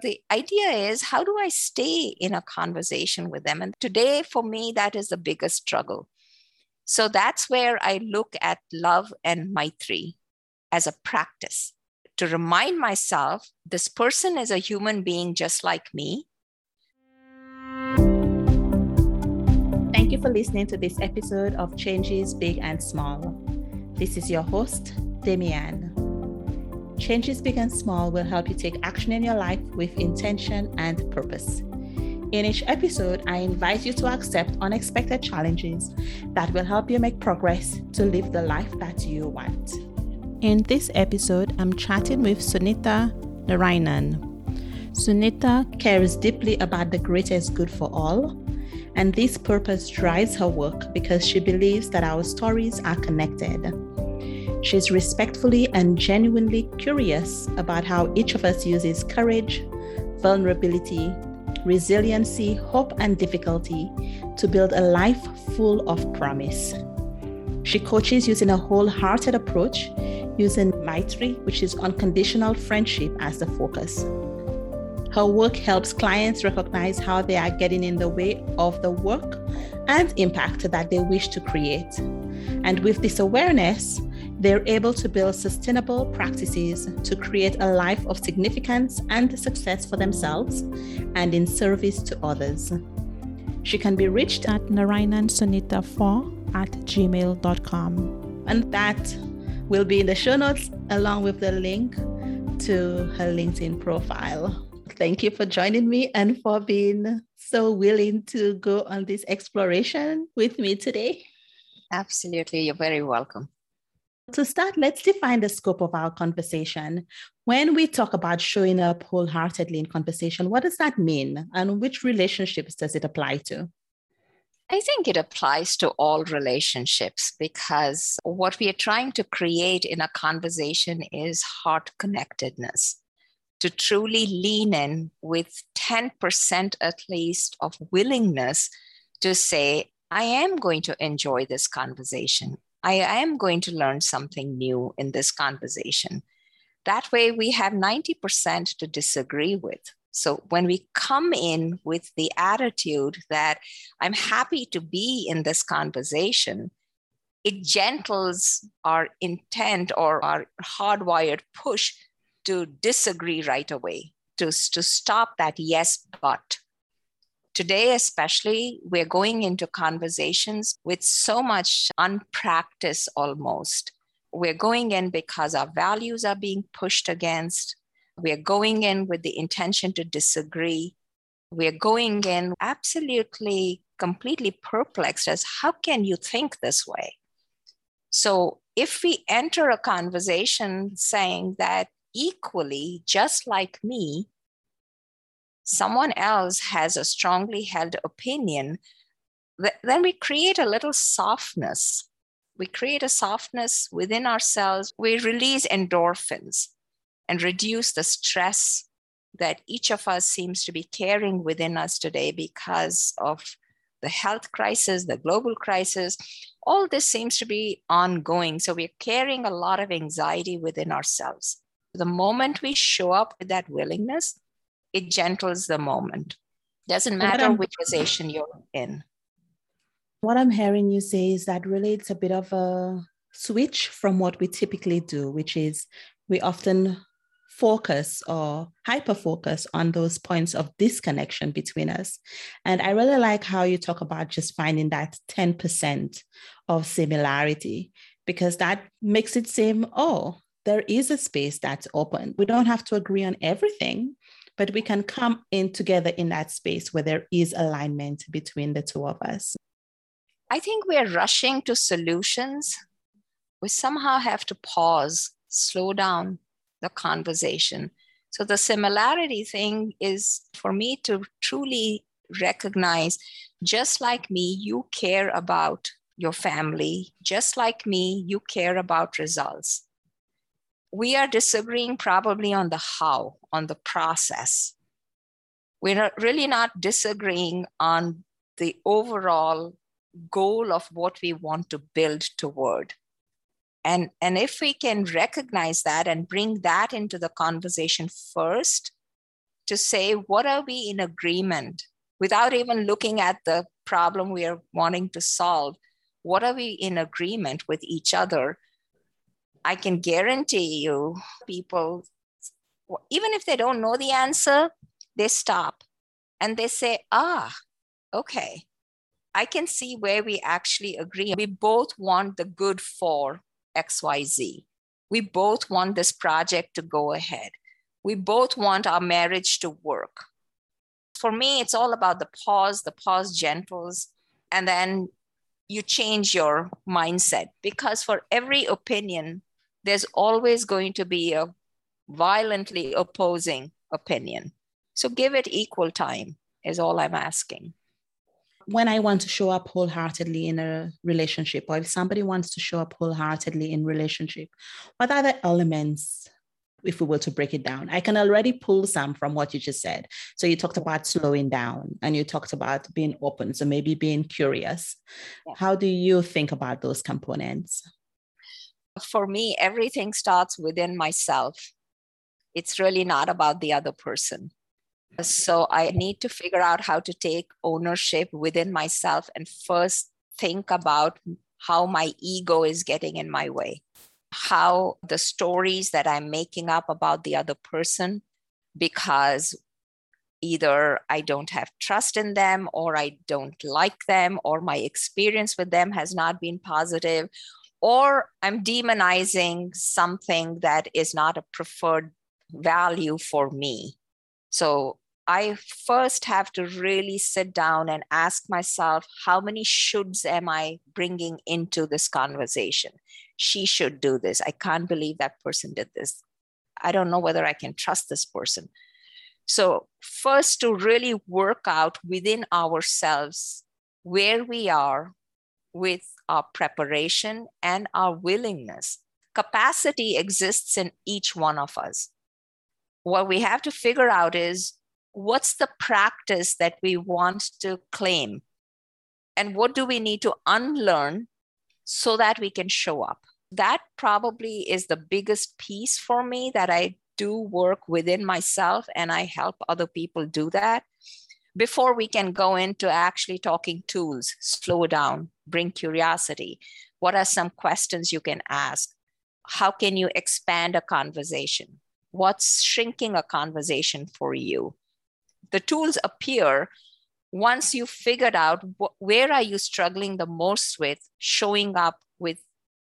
The idea is how do I stay in a conversation with them? And today, for me, that is the biggest struggle. So that's where I look at love and Maitri as a practice to remind myself this person is a human being just like me. Thank you for listening to this episode of Changes Big and Small. This is your host, Demian. Changes big and small will help you take action in your life with intention and purpose. In each episode, I invite you to accept unexpected challenges that will help you make progress to live the life that you want. In this episode, I'm chatting with Sunita Narayanan. Sunita cares deeply about the greatest good for all, and this purpose drives her work because she believes that our stories are connected. She's respectfully and genuinely curious about how each of us uses courage, vulnerability, resiliency, hope, and difficulty to build a life full of promise. She coaches using a wholehearted approach, using Maitri, which is unconditional friendship, as the focus. Her work helps clients recognize how they are getting in the way of the work and impact that they wish to create. And with this awareness, they're able to build sustainable practices to create a life of significance and success for themselves and in service to others. She can be reached at narayanansunita4 at gmail.com. And that will be in the show notes along with the link to her LinkedIn profile. Thank you for joining me and for being so willing to go on this exploration with me today. Absolutely. You're very welcome. To start, let's define the scope of our conversation. When we talk about showing up wholeheartedly in conversation, what does that mean? And which relationships does it apply to? I think it applies to all relationships because what we are trying to create in a conversation is heart connectedness. To truly lean in with 10% at least of willingness to say, I am going to enjoy this conversation. I am going to learn something new in this conversation. That way, we have 90% to disagree with. So, when we come in with the attitude that I'm happy to be in this conversation, it gentles our intent or our hardwired push to disagree right away, to, to stop that yes, but today, especially, we're going into conversations with so much unpractice almost. We're going in because our values are being pushed against. We're going in with the intention to disagree. We're going in absolutely, completely perplexed as how can you think this way? So, if we enter a conversation saying that equally, just like me, someone else has a strongly held opinion, then we create a little softness. We create a softness within ourselves. We release endorphins and reduce the stress that each of us seems to be carrying within us today because of the health crisis, the global crisis. All this seems to be ongoing. So we're carrying a lot of anxiety within ourselves. The moment we show up with that willingness, it gentles the moment. Doesn't matter which position you're in. What I'm hearing you say is that really it's a bit of a switch from what we typically do, which is we often focus or hyper focus on those points of disconnection between us. And I really like how you talk about just finding that 10% of similarity, because that makes it seem, oh, there is a space that's open. We don't have to agree on everything, but we can come in together in that space where there is alignment between the two of us. I think we're rushing to solutions. We somehow have to pause, slow down the conversation. So, the similarity thing is for me to truly recognize just like me, you care about your family. Just like me, you care about results we are disagreeing probably on the how, on the process. We're not, really not disagreeing on the overall goal of what we want to build toward. And, and if we can recognize that and bring that into the conversation first, to say, what are we in agreement without even looking at the problem we are wanting to solve? What are we in agreement with each other? I can guarantee you, people, even if they don't know the answer, they stop and they say, ah, okay, I can see where we actually agree. We both want the good for XYZ. We both want this project to go ahead. We both want our marriage to work. For me, it's all about the pause, the pause gentles, and then you change your mindset because for every opinion, there's always going to be a violently opposing opinion. So give it equal time, is all I'm asking when I want to show up wholeheartedly in a relationship, or if somebody wants to show up wholeheartedly in relationship, what are the elements if we were to break it down. I can already pull some from what you just said. So you talked about slowing down and you talked about being open. So maybe being curious. Yeah. How do you think about those components? For me, everything starts within myself. It's really not about the other person. So I need to figure out how to take ownership within myself and first think about how my ego is getting in my way, how the stories that I'm making up about the other person, because either I don't have trust in them or I don't like them or my experience with them has not been positive or I'm demonizing something that is not a preferred value for me. So I first have to really sit down and ask myself, how many shoulds am I bringing into this conversation? She should do this. I can't believe that person did this. I don't know whether I can trust this person. So, first, to really work out within ourselves where we are with our preparation and our willingness. Capacity exists in each one of us. What we have to figure out is what's the practice that we want to claim? And what do we need to unlearn so that we can show up? That probably is the biggest piece for me that I do work within myself and I help other people do that before we can go into actually talking tools, slow down, bring curiosity. What are some questions you can ask? How can you expand a conversation? What's shrinking a conversation for you? the tools appear once you've figured out wh- where are you struggling the most with showing up with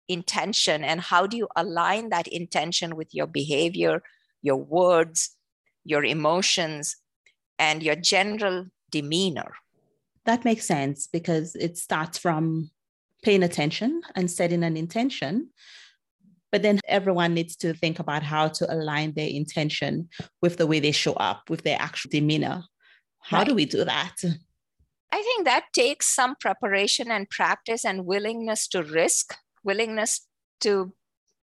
intention and how do you align that intention with your behavior your words your emotions and your general demeanor that makes sense because it starts from paying attention and setting an intention but then everyone needs to think about how to align their intention with the way they show up, with their actual demeanor. How right. do we do that? I think that takes some preparation and practice and willingness to risk, willingness to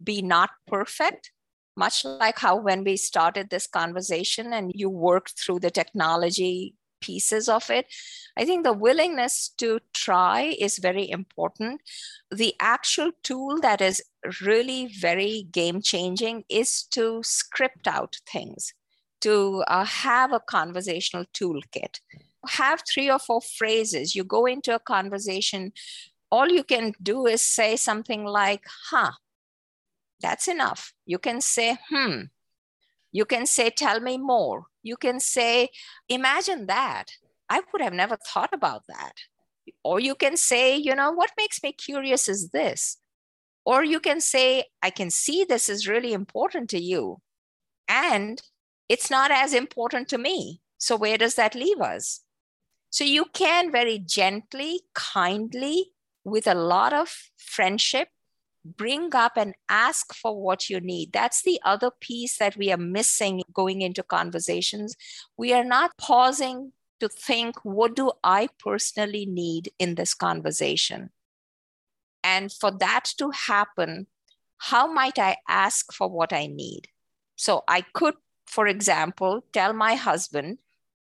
be not perfect, much like how when we started this conversation and you worked through the technology pieces of it. I think the willingness to try is very important. The actual tool that is really very game changing is to script out things, to uh, have a conversational toolkit. Have three or four phrases. You go into a conversation, all you can do is say something like, huh, that's enough. You can say, hmm. You can say, tell me more you can say, imagine that. I would have never thought about that. Or you can say, you know, what makes me curious is this. Or you can say, I can see this is really important to you. And it's not as important to me. So where does that leave us? So you can very gently, kindly, with a lot of friendship, bring up and ask for what you need. That's the other piece that we are missing going into conversations. We are not pausing to think, what do I personally need in this conversation? And for that to happen, how might I ask for what I need? So I could, for example, tell my husband,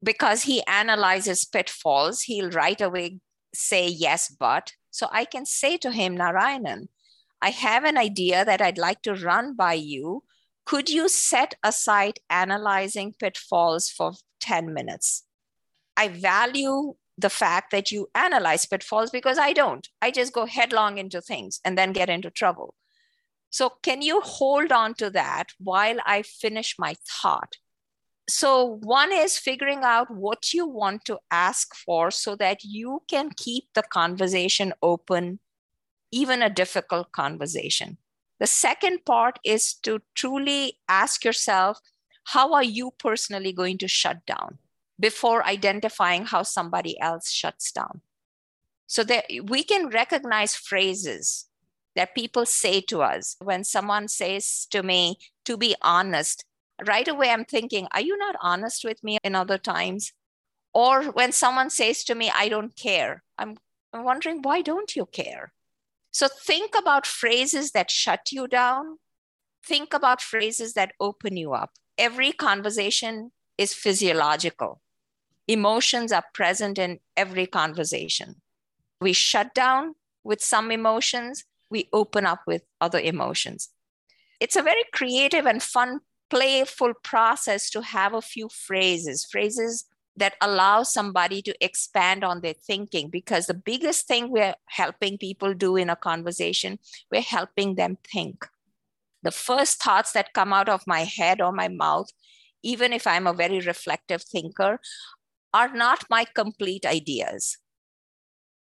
because he analyzes pitfalls, he'll right away say yes, but. So I can say to him, Narayanan, I have an idea that I'd like to run by you. could you set aside analyzing pitfalls for 10 minutes? I value the fact that you analyze pitfalls because I don't. I just go headlong into things and then get into trouble. So, can you hold on to that while I finish my thought? So, one is figuring out what you want to ask for so that you can keep the conversation open, even a difficult conversation. The second part is to truly ask yourself how are you personally going to shut down before identifying how somebody else shuts down? So that we can recognize phrases that people say to us. When someone says to me, to be honest, right away I'm thinking, are you not honest with me in other times? Or when someone says to me, I don't care, I'm, wondering, why don't you care? So think about phrases that shut you down. Think about phrases that open you up. Every conversation is physiological. Emotions are present in every conversation. We shut down with some emotions, we open up with other emotions. It's a very creative and fun, playful process to have a few phrases, phrases that allows somebody to expand on their thinking because the biggest thing we're helping people do in a conversation, we're helping them think. The first thoughts that come out of my head or my mouth, even if I'm a very reflective thinker, are not my complete ideas.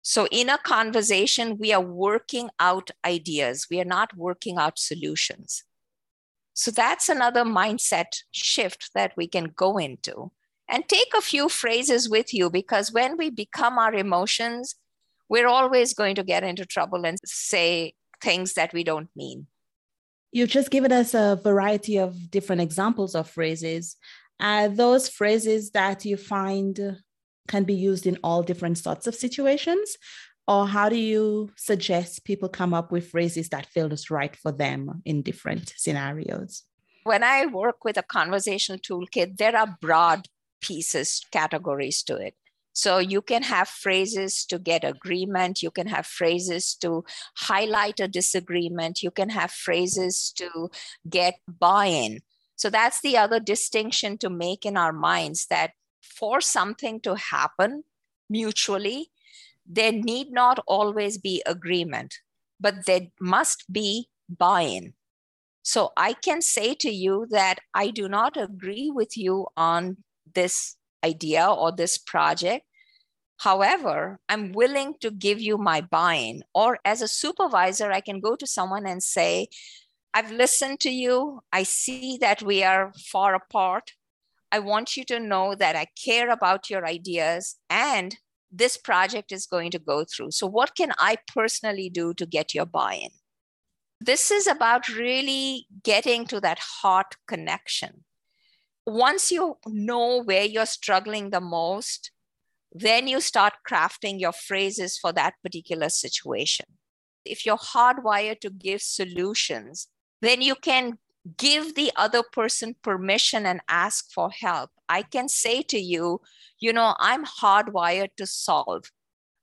So, in a conversation, we are working out ideas, we are not working out solutions. So, that's another mindset shift that we can go into and take a few phrases with you because when we become our emotions, we're always going to get into trouble and say things that we don't mean. You've just given us a variety of different examples of phrases. Are those phrases that you find can be used in all different sorts of situations? Or how do you suggest people come up with phrases that feel just right for them in different scenarios? When I work with a conversational toolkit, there are broad pieces, categories to it. So you can have phrases to get agreement. You can have phrases to highlight a disagreement. You can have phrases to get buy in. So that's the other distinction to make in our minds that for something to happen mutually, there need not always be agreement, but there must be buy in. So I can say to you that I do not agree with you on this idea or this project. However, I'm willing to give you my buy in. Or as a supervisor, I can go to someone and say, I've listened to you. I see that we are far apart. I want you to know that I care about your ideas and this project is going to go through. So, what can I personally do to get your buy in? This is about really getting to that heart connection once you know where you're struggling the most, then you start crafting your phrases for that particular situation. If you're hardwired to give solutions, then you can give the other person permission and ask for help. I can say to you, you know, I'm hardwired to solve.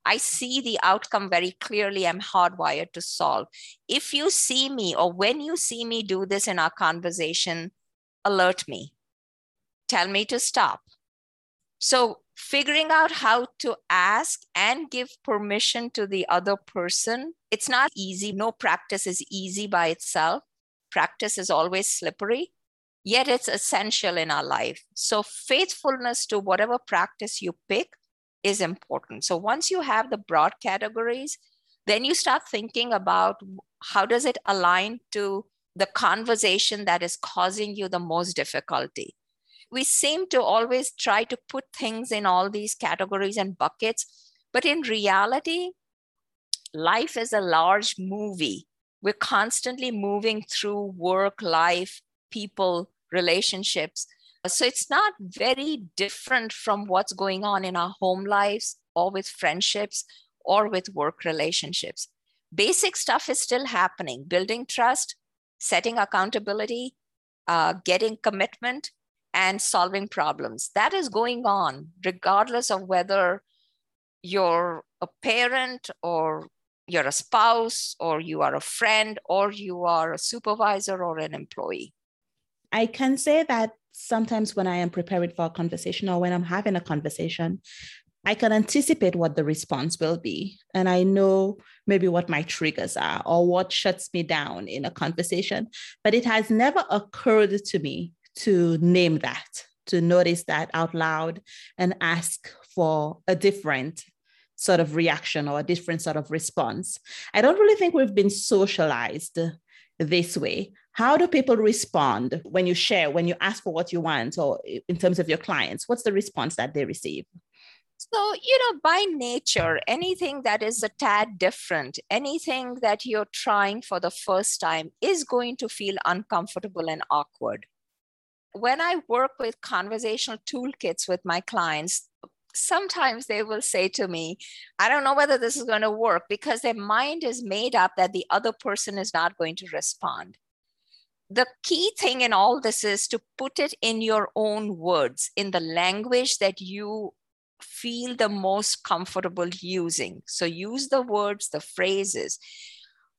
I see the outcome very clearly. I'm hardwired to solve. If you see me or when you see me do this in our conversation, alert me tell me to stop. So, figuring out how to ask and give permission to the other person, it's not easy. No practice is easy by itself. Practice is always slippery, yet it's essential in our life. So, faithfulness to whatever practice you pick is important. So, once you have the broad categories, then you start thinking about how does it align to the conversation that is causing you the most difficulty we seem to always try to put things in all these categories and buckets. But in reality, life is a large movie. We're constantly moving through work, life, people, relationships. So it's not very different from what's going on in our home lives or with friendships or with work relationships. Basic stuff is still happening building trust, setting accountability, uh, getting commitment, and solving problems. That is going on regardless of whether you're a parent or you're a spouse or you are a friend or you are a supervisor or an employee. I can say that sometimes when I am preparing for a conversation or when I'm having a conversation, I can anticipate what the response will be. And I know maybe what my triggers are or what shuts me down in a conversation. But it has never occurred to me to name that, to notice that out loud and ask for a different sort of reaction or a different sort of response. I don't really think we've been socialized this way. How do people respond when you share, when you ask for what you want, or in terms of your clients? What's the response that they receive? So, you know, by nature, anything that is a tad different, anything that you're trying for the first time is going to feel uncomfortable and awkward. When I work with conversational toolkits with my clients, sometimes they will say to me, I don't know whether this is going to work because their mind is made up that the other person is not going to respond. The key thing in all this is to put it in your own words, in the language that you feel the most comfortable using. So use the words, the phrases.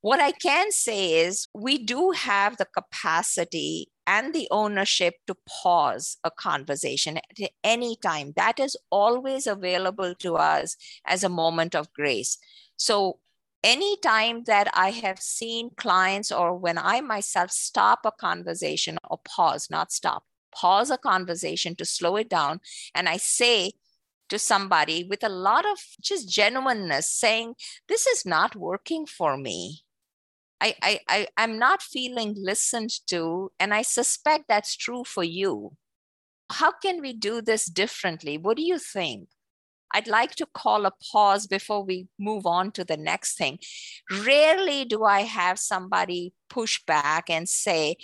What I can say is we do have the capacity and the ownership to pause a conversation at any time. That is always available to us as a moment of grace. So anytime that I have seen clients or when I myself stop a conversation or pause, not stop, pause a conversation to slow it down, and I say, to somebody with a lot of just genuineness saying this is not working for me I, I, I i'm not feeling listened to and i suspect that's true for you how can we do this differently what do you think I'd like to call a pause before we move on to the next thing. Rarely do I have somebody push back and say,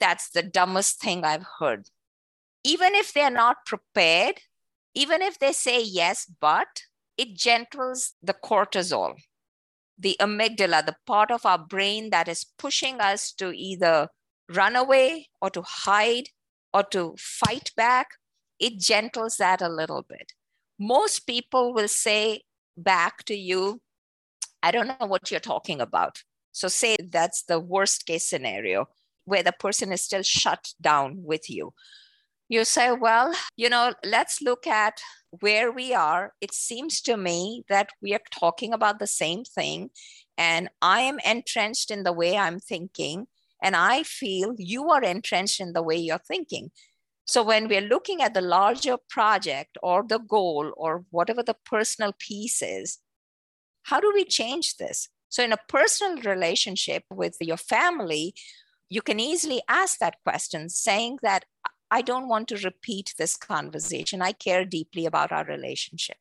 That's the dumbest thing I've heard. Even if they're not prepared, even if they say yes, but it gentles the cortisol, the amygdala, the part of our brain that is pushing us to either run away or to hide or to fight back. It gentles that a little bit. Most people will say back to you, I don't know what you're talking about. So, say that's the worst case scenario where the person is still shut down with you you say, well, you know, let's look at where we are. It seems to me that we are talking about the same thing, and I am entrenched in the way I'm thinking, and I feel you are entrenched in the way you're thinking. So when we're looking at the larger project or the goal or whatever the personal piece is, how do we change this? So in a personal relationship with your family, you can easily ask that question saying that I don't want to repeat this conversation. I care deeply about our relationship.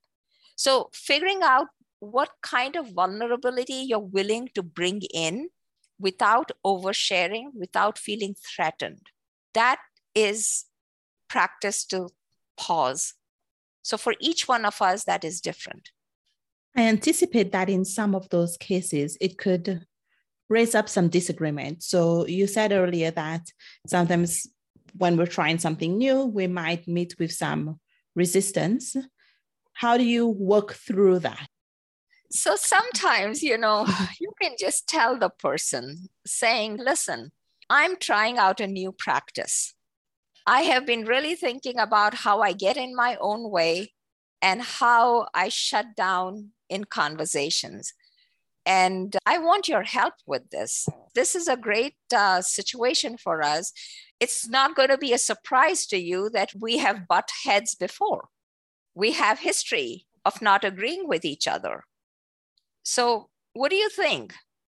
So, figuring out what kind of vulnerability you're willing to bring in without oversharing, without feeling threatened, that is practice to pause. So, for each one of us, that is different. I anticipate that in some of those cases, it could raise up some disagreement. So, you said earlier that sometimes when we're trying something new, we might meet with some resistance. How do you work through that? So sometimes, you know, you can just tell the person saying, listen, I'm trying out a new practice. I have been really thinking about how I get in my own way and how I shut down in conversations. And I want your help with this. This is a great uh, situation for us it's not going to be a surprise to you that we have butt heads before. We have history of not agreeing with each other. So, what do you think?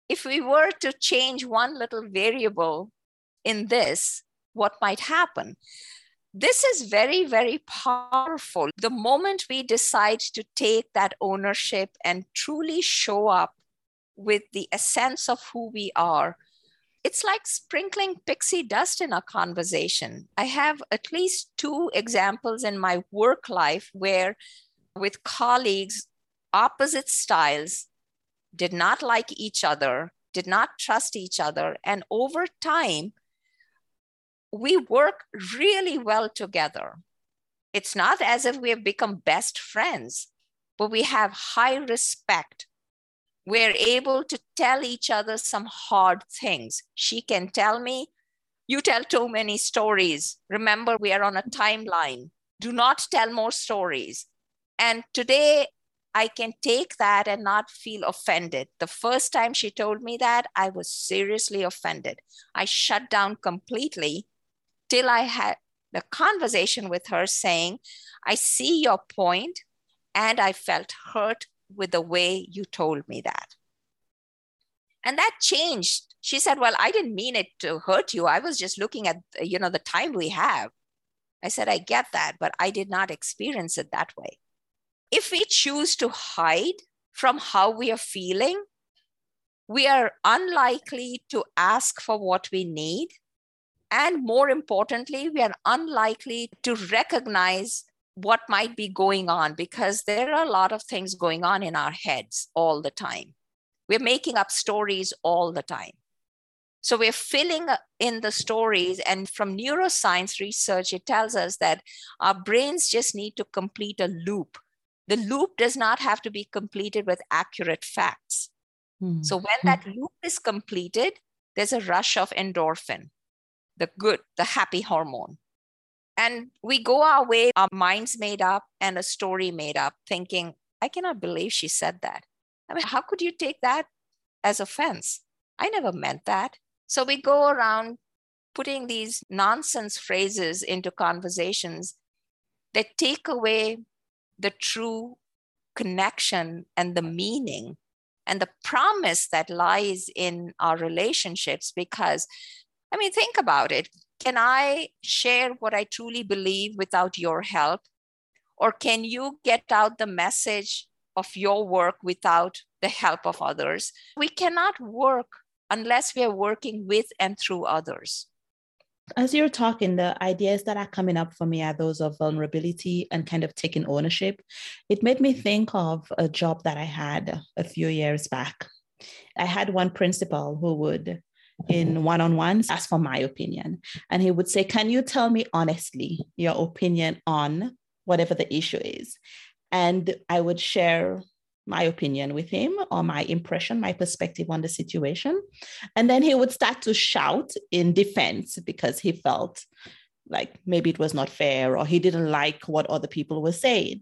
If we were to change one little variable in this, what might happen? This is very, very powerful. The moment we decide to take that ownership and truly show up with the essence of who we are, it's like sprinkling pixie dust in a conversation. I have at least two examples in my work life where, with colleagues, opposite styles did not like each other, did not trust each other. And over time, we work really well together. It's not as if we have become best friends, but we have high respect we're able to tell each other some hard things. She can tell me, You tell too many stories. Remember, we are on a timeline. Do not tell more stories. And today, I can take that and not feel offended. The first time she told me that, I was seriously offended. I shut down completely till I had the conversation with her saying, I see your point, and I felt hurt with the way you told me that. And that changed. She said, Well, I didn't mean it to hurt you. I was just looking at, you know, the time we have. I said, I get that, but I did not experience it that way. If we choose to hide from how we are feeling, we are unlikely to ask for what we need. And more importantly, we are unlikely to recognize what might be going on because there are a lot of things going on in our heads all the time. We're making up stories all the time. So we're filling in the stories. And from neuroscience research, it tells us that our brains just need to complete a loop. The loop does not have to be completed with accurate facts. Mm-hmm. So when that loop is completed, there's a rush of endorphin, the good, the happy hormone. And we go our way, our minds made up and a story made up, thinking, I cannot believe she said that. I mean, how could you take that as offense? I never meant that. So we go around putting these nonsense phrases into conversations that take away the true connection and the meaning and the promise that lies in our relationships. Because, I mean, think about it. Can I share what I truly believe without your help? Or can you get out the message of your work without the help of others. We cannot work unless we are working with and through others. As you're talking, the ideas that are coming up for me are those of vulnerability and kind of taking ownership. It made me think of a job that I had a few years back. I had one principal who would, in one on ones, ask for my opinion. And he would say, Can you tell me honestly your opinion on whatever the issue is? And I would share my opinion with him or my impression, my perspective on the situation. And then he would start to shout in defense because he felt like maybe it was not fair or he didn't like what other people were saying.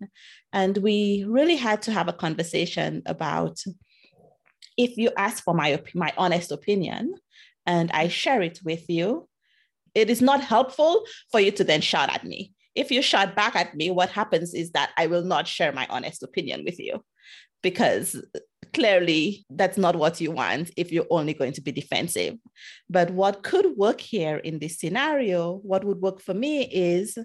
And we really had to have a conversation about if you ask for my, my honest opinion and I share it with you, it is not helpful for you to then shout at me if you shout back at me, what happens is that I will not share my honest opinion with you because clearly that's not what you want if you're only going to be defensive. But what could work here in this scenario, what would work for me is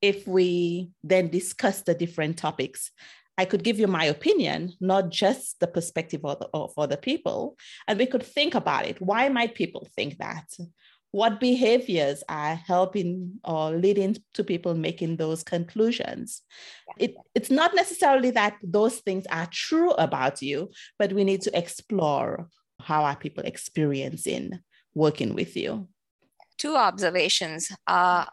if we then discuss the different topics. I could give you my opinion, not just the perspective of, the, of other people. And we could think about it. Why might people think that? what behaviors are helping or leading to people making those conclusions. It, it's not necessarily that those things are true about you, but we need to explore how are people experiencing working with you. Two observations. Uh,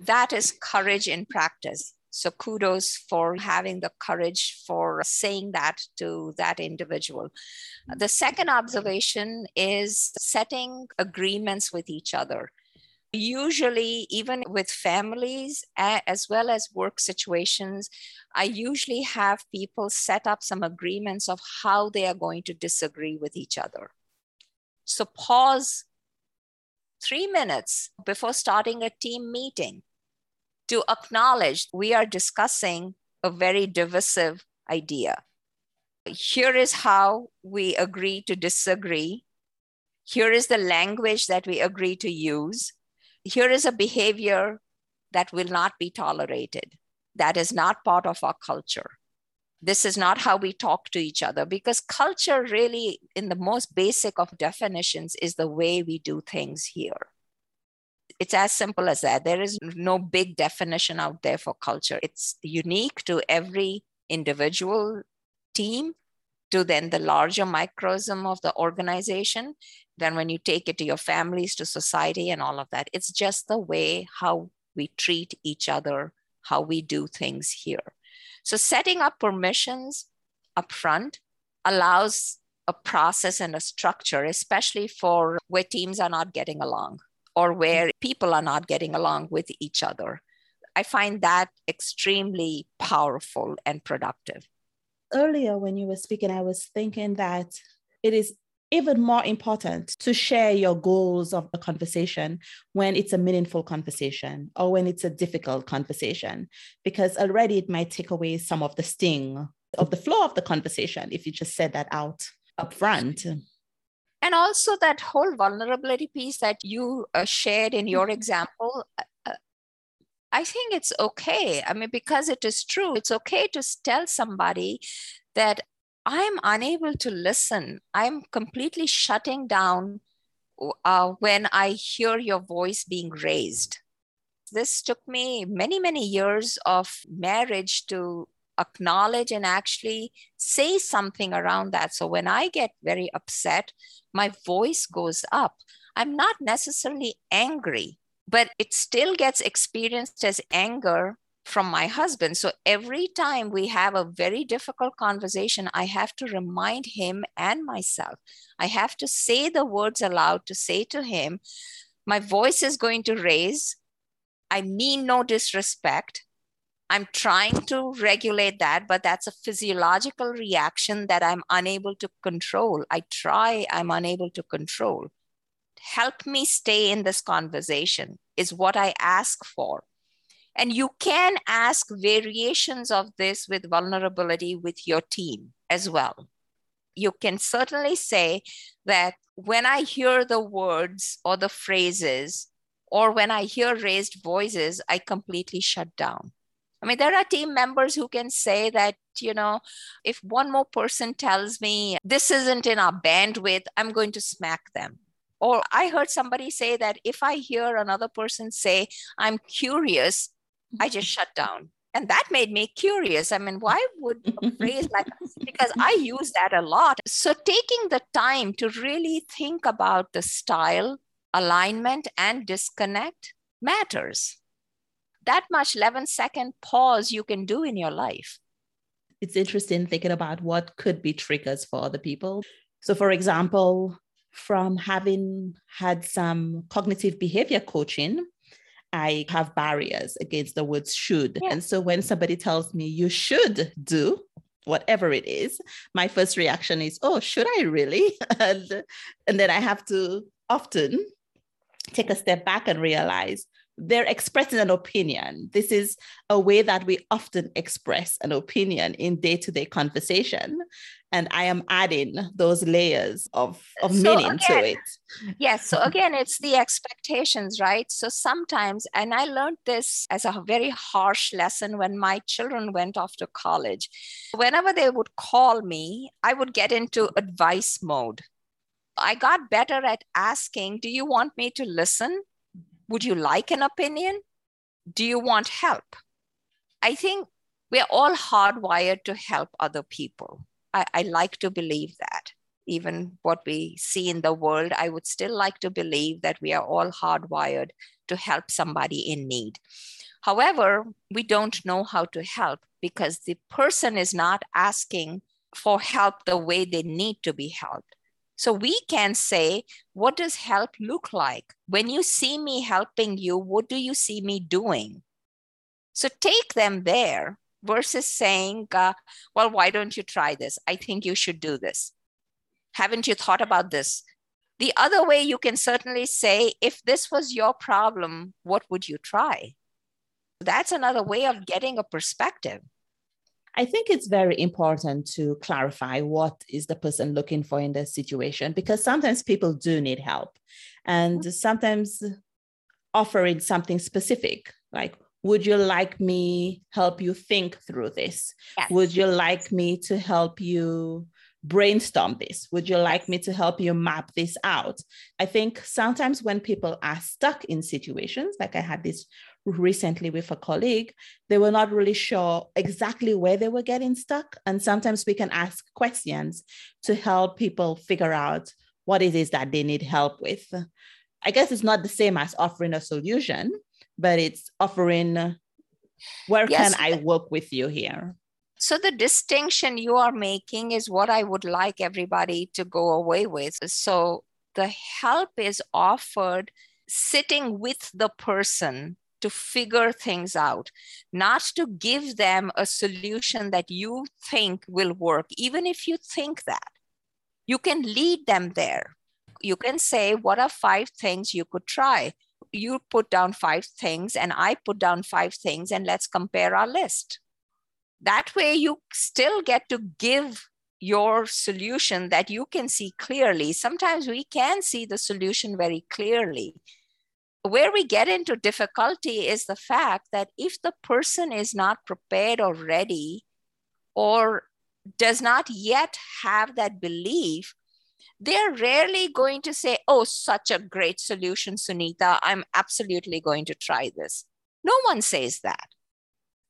that is courage in practice. So kudos for having the courage for saying that to that individual. The second observation is setting agreements with each other. Usually, even with families as well as work situations, I usually have people set up some agreements of how they are going to disagree with each other. So, pause three minutes before starting a team meeting to acknowledge we are discussing a very divisive idea. Here is how we agree to disagree. Here is the language that we agree to use. Here is a behavior that will not be tolerated. That is not part of our culture. This is not how we talk to each other because culture, really, in the most basic of definitions, is the way we do things here. It's as simple as that. There is no big definition out there for culture. It's unique to every individual team, to then the larger microcosm of the organization. Then, when you take it to your families, to society, and all of that, it's just the way how we treat each other, how we do things here. So, setting up permissions upfront allows a process and a structure, especially for where teams are not getting along or where people are not getting along with each other. I find that extremely powerful and productive. Earlier, when you were speaking, I was thinking that it is even more important to share your goals of the conversation when it's a meaningful conversation or when it's a difficult conversation, because already it might take away some of the sting of the flow of the conversation if you just said that out up front. And also that whole vulnerability piece that you uh, shared in your example, uh, uh, I think it's okay. I mean, because it is true, it's okay to tell somebody that I'm unable to listen. I'm completely shutting down uh, when I hear your voice being raised. This took me many, many years of marriage to acknowledge and actually say something around that. So when I get very upset, my voice goes up. I'm not necessarily angry, but it still gets experienced as anger from my husband. So every time we have a very difficult conversation, I have to remind him and myself. I have to say the words aloud to say to him, My voice is going to raise. I mean no disrespect. I'm trying to regulate that, but that's a physiological reaction that I'm unable to control. I try, I'm unable to control. Help me stay in this conversation, is what I ask for. And you can ask variations of this with vulnerability with your team as well. You can certainly say that when I hear the words or the phrases, or when I hear raised voices, I completely shut down. I mean, there are team members who can say that, you know, if one more person tells me this isn't in our bandwidth, I'm going to smack them. Or I heard somebody say that if I hear another person say, I'm curious, I just shut down. And that made me curious. I mean, why would a phrase like because I use that a lot. So taking the time to really think about the style, alignment, and disconnect matters that much 11 second pause you can do in your life. It's interesting thinking about what could be triggers for other people. So, for example, from having had some cognitive behavior coaching, I have barriers against the words should. Yeah. And so when somebody tells me you should do whatever it is, my first reaction is, oh, should I really? and, and then I have to often take a step back and realize they're expressing an opinion. This is a way that we often express an opinion in day to day conversation. And I am adding those layers of, of so meaning again, to it. Yes. So again, it's the expectations, right? So sometimes, and I learned this as a very harsh lesson when my children went off to college. Whenever they would call me, I would get into advice mode. I got better at asking, Do you want me to listen? Would you like an opinion? Do you want help? I think we're all hardwired to help other people. I, I like to believe that. Even what we see in the world, I would still like to believe that we are all hardwired to help somebody in need. However, we don't know how to help because the person is not asking for help the way they need to be helped. So we can say, what does help look like? When you see me helping you, what do you see me doing? So take them there versus saying, uh, well, why don't you try this? I think you should do this. Haven't you thought about this? The other way you can certainly say, if this was your problem, what would you try? That's another way of getting a perspective. I think it's very important to clarify what is the person looking for in this situation because sometimes people do need help. And mm-hmm. sometimes offering something specific, like, would you like me help you think through this? Yes. Would you like me to help you brainstorm this? Would you like me to help you map this out? I think sometimes when people are stuck in situations, like I had this recently with a colleague, they were not really sure exactly where they were getting stuck. And sometimes we can ask questions to help people figure out what it is that they need help with. I guess it's not the same as offering a solution, but it's offering where yes. can I work with you here? So, the distinction you are making is what I would like everybody to go away with. So, the help is offered sitting with the person to figure things out, not to give them a solution that you think will work, even if you think that. You can lead them there. You can say, What are five things you could try? You put down five things, and I put down five things, and let's compare our list. That way, you still get to give your solution that you can see clearly. Sometimes we can see the solution very clearly, where we get into difficulty is the fact that if the person is not prepared or ready or does not yet have that belief, they're rarely going to say, Oh, such a great solution, Sunita. I'm absolutely going to try this. No one says that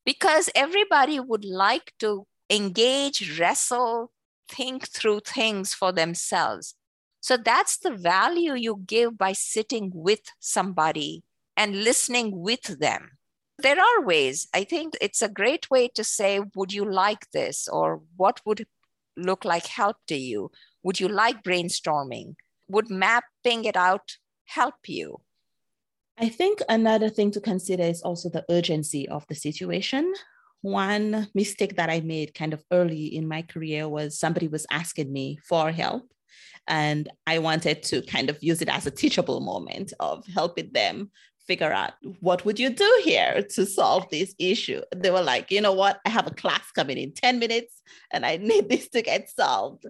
because everybody would like to engage, wrestle, think through things for themselves. So that's the value you give by sitting with somebody and listening with them. There are ways. I think it's a great way to say, Would you like this? Or what would look like help to you? Would you like brainstorming? Would mapping it out help you? I think another thing to consider is also the urgency of the situation. One mistake that I made kind of early in my career was somebody was asking me for help and I wanted to kind of use it as a teachable moment of helping them figure out what would you do here to solve this issue. They were like you know what? I have a class coming in 10 minutes and i need this to get solved.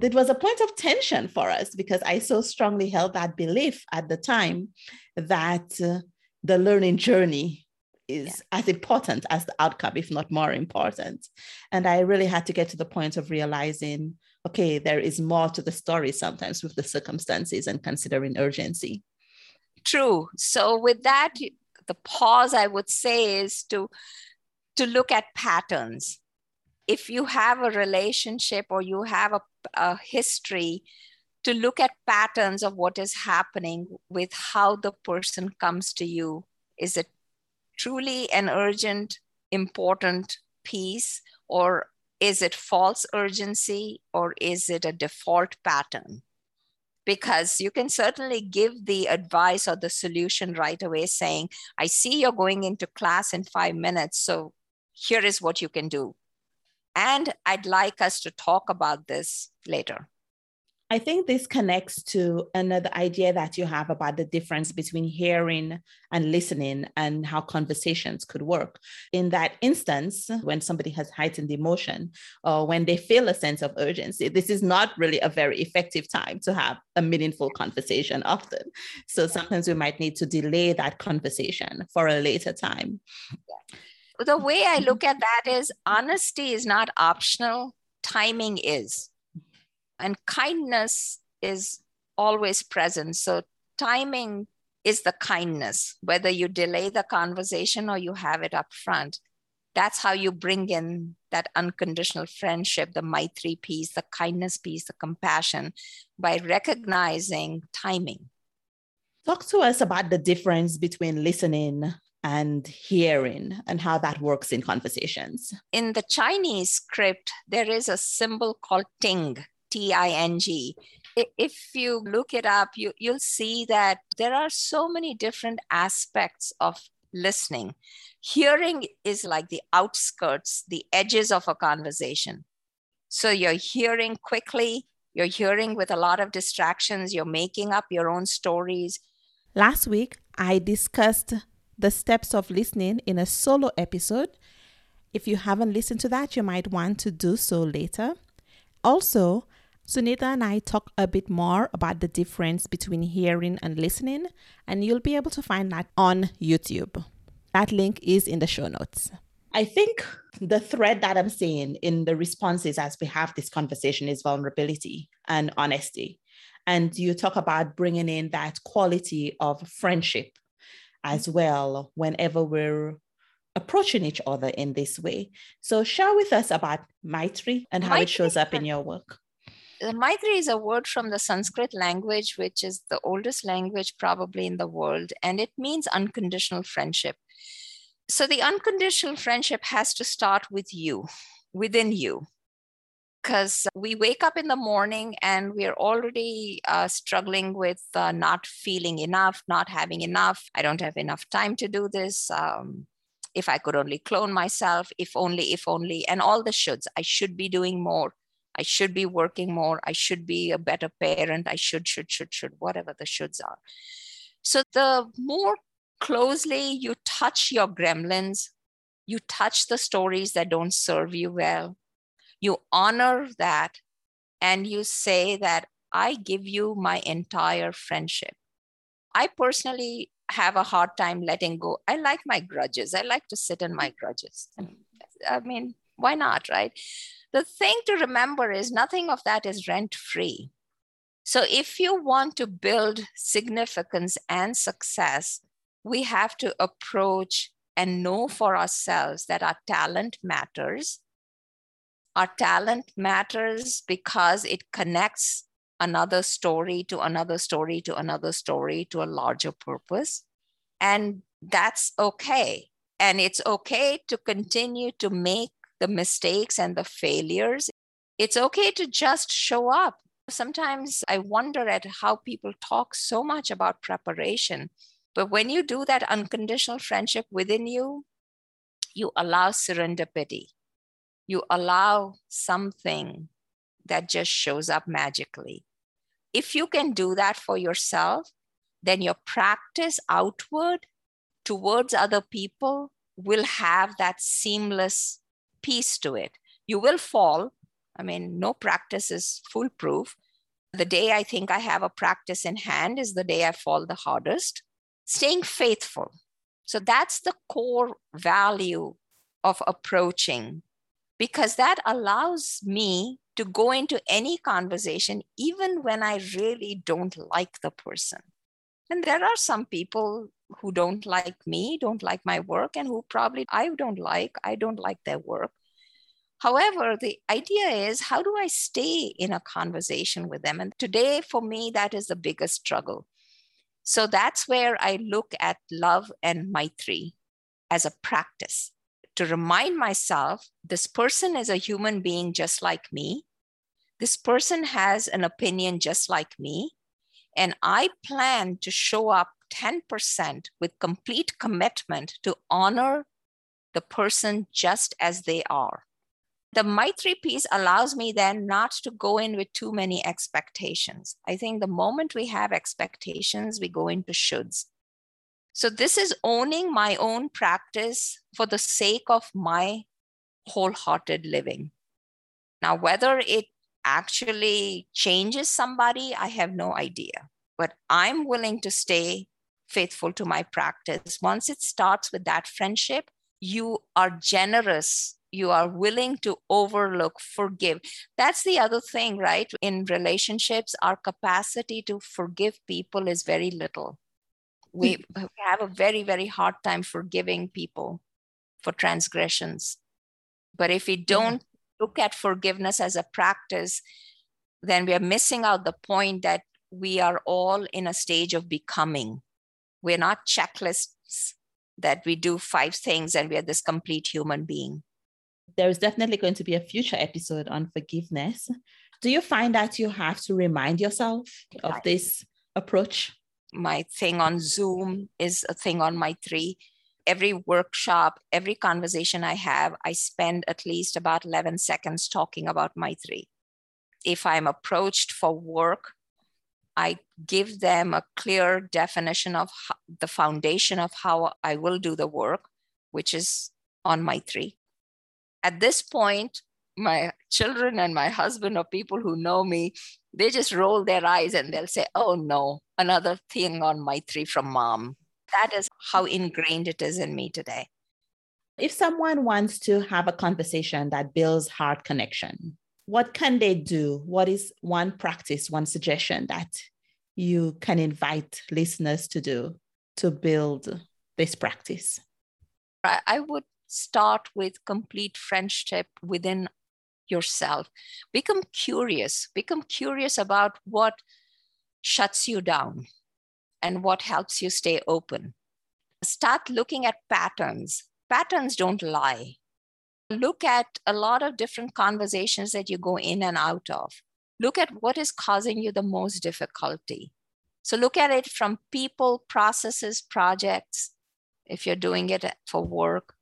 It was a point of tension for us because i so strongly held that belief at the time that uh, the learning journey is yeah. as important as the outcome if not more important. And i really had to get to the point of realizing okay, there is more to the story sometimes with the circumstances and considering urgency. True. So with that, the pause I would say is to to look at patterns. If you have a relationship or you have a, a history, to look at patterns of what is happening with how the person comes to you. Is it truly an urgent, important piece, or is it false urgency or is it a default pattern? Because you can certainly give the advice or the solution right away, saying, I see you're going into class in five minutes, so here is what you can do. And I'd like us to talk about this later. I think this connects to another idea that you have about the difference between hearing and listening and how conversations could work. In that instance, when somebody has heightened emotion or when they feel a sense of urgency, this is not really a very effective time to have a meaningful conversation often. So sometimes we might need to delay that conversation for a later time. The way I look at that is honesty is not optional, timing is and kindness is always present. So timing is the kindness, whether you delay the conversation or you have it up front. That's how you bring in that unconditional friendship, the Maitri piece, the kindness piece, the compassion by recognizing timing. Talk to us about the difference between listening and hearing and how that works in conversations. In the Chinese script, there is a symbol called ting, T I N G. If you look it up, you, you'll see that there are so many different aspects of listening. Hearing is like the outskirts, the edges of a conversation. So you're hearing quickly, you're hearing with a lot of distractions, you're making up your own stories. Last week, I discussed the steps of listening in a solo episode. If you haven't listened to that, you might want to do so later. Also, Sunita and I talk a bit more about the difference between hearing and listening, and you'll be able to find that on YouTube. That link is in the show notes. I think the thread that I'm seeing in the responses as we have this conversation is vulnerability and honesty. And you talk about bringing in that quality of friendship as well whenever we're approaching each other in this way. So, share with us about Maitri and how Maitri, it shows up in your work. Maitri is a word from the Sanskrit language, which is the oldest language probably in the world, and it means unconditional friendship. So the unconditional friendship has to start with you, within you. because we wake up in the morning and we're already uh, struggling with uh, not feeling enough, not having enough. I don't have enough time to do this. Um, if I could only clone myself, if only, if only, and all the shoulds. I should be doing more. I should be working more. I should be a better parent. I should, should, should, should, whatever the shoulds are. So the more closely you touch your gremlins, you touch the stories that don't serve you well, you honor that, and you say that I give you my entire friendship. I personally have a hard time letting go. I like my grudges. I like to sit in my grudges. I mean, why not, right? The thing to remember is nothing of that is rent free. So if you want to build significance and success, we have to approach and know for ourselves that our talent matters. Our talent matters because it connects another story to another story to another story to a larger purpose. And that's okay. And it's okay to continue to make the mistakes and the failures. It's okay to just show up. Sometimes I wonder at how people talk so much about preparation but when you do that unconditional friendship within you, you allow surrender serendipity. You allow something that just shows up magically. If you can do that for yourself, then your practice outward towards other people will have that seamless piece to it. You will fall. I mean, no practice is foolproof. The day I think I have a practice in hand is the day I fall the hardest staying faithful. So that's the core value of approaching because that allows me to go into any conversation, even when I really don't like the person. And there are some people who don't like me, don't like my work, and who probably I don't like, I don't like their work. However, the idea is how do I stay in a conversation with them? And today, for me, that is the biggest struggle so that's where I look at love and Maitri as a practice to remind myself this person is a human being just like me. This person has an opinion just like me. And I plan to show up 10% with complete commitment to honor the person just as they are the Maitri piece allows me then not to go in with too many expectations. I think the moment we have expectations, we go into shoulds. So, this is owning my own practice for the sake of my wholehearted living. Now, whether it actually changes somebody, I have no idea, but I'm willing to stay faithful to my practice. Once it starts with that friendship, you are generous you are willing to overlook, forgive. That's the other thing, right? In relationships, our capacity to forgive people is very little. We hmm. have a very, very hard time forgiving people for transgressions. But if we don't look at forgiveness as a practice, then we are missing out the point that we are all in a stage of becoming. We're not checklists that we do five things and we are this complete human being there is definitely going to be a future episode on forgiveness. Do you find that you have to remind yourself of this approach? My thing on Zoom is a thing on my three. Every workshop, every conversation I have, I spend at least about 11 seconds talking about my three. If I'm approached for work, I give them a clear definition of the foundation of how I will do the work, which is on Maitri at this point, my children and my husband or people who know me, they just roll their eyes and they'll say, oh no, another thing on Maitri from mom. That is how ingrained it is in me today. If someone wants to have a conversation that builds heart connection, what can they do? What is one practice, one suggestion that you can invite listeners to do to build this practice? I would start with complete friendship within yourself. Become curious, become curious about what shuts you down and what helps you stay open. Start looking at patterns. Patterns don't lie. Look at a lot of different conversations that you go in and out of. Look at what is causing you the most difficulty. So look at it from people, processes, projects, if you're doing it for work,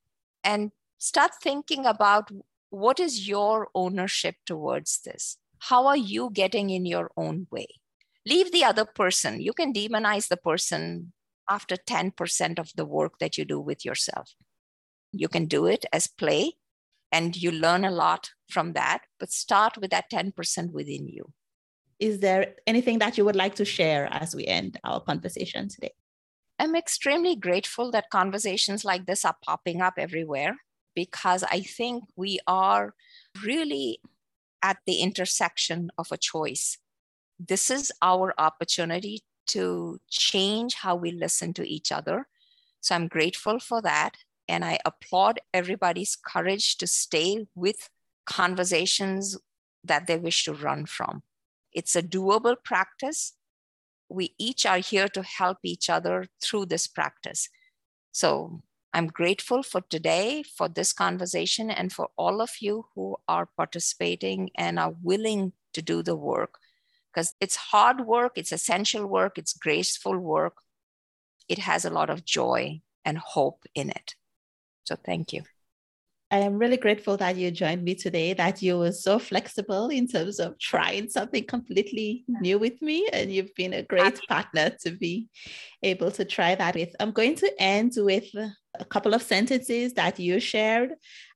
and start thinking about what is your ownership towards this? How are you getting in your own way? Leave the other person. You can demonize the person after 10% of the work that you do with yourself. You can do it as play and you learn a lot from that, but start with that 10% within you. Is there anything that you would like to share as we end our conversation today? I'm extremely grateful that conversations like this are popping up everywhere because I think we are really at the intersection of a choice. This is our opportunity to change how we listen to each other. So I'm grateful for that. And I applaud everybody's courage to stay with conversations that they wish to run from. It's a doable practice. We each are here to help each other through this practice. So I'm grateful for today, for this conversation, and for all of you who are participating and are willing to do the work. Because it's hard work, it's essential work, it's graceful work. It has a lot of joy and hope in it. So thank you. I am really grateful that you joined me today, that you were so flexible in terms of trying something completely new with me. And you've been a great partner to be able to try that with. I'm going to end with a couple of sentences that you shared.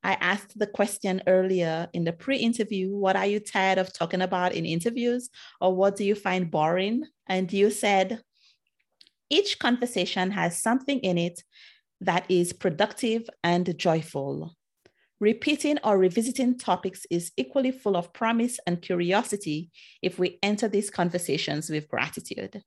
I asked the question earlier in the pre interview what are you tired of talking about in interviews, or what do you find boring? And you said, each conversation has something in it that is productive and joyful. Repeating or revisiting topics is equally full of promise and curiosity if we enter these conversations with gratitude.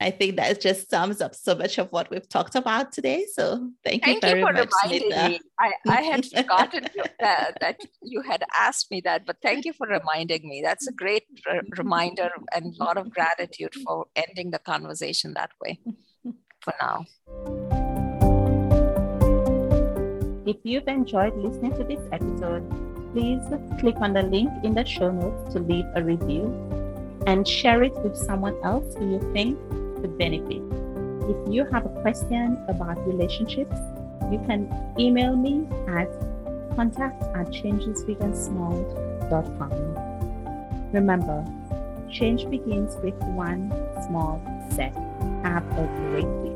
I think that just sums up so much of what we've talked about today. So thank, thank you very you for much. Reminding me. I, I had forgotten that, uh, that you had asked me that, but thank you for reminding me. That's a great re- reminder and a lot of gratitude for ending the conversation that way for now. If you've enjoyed listening to this episode, please click on the link in the show notes to leave a review and share it with someone else who you think could benefit. If you have a question about relationships, you can email me at contact at changesbigandsmall.com. Remember, change begins with one small step. Have a great week.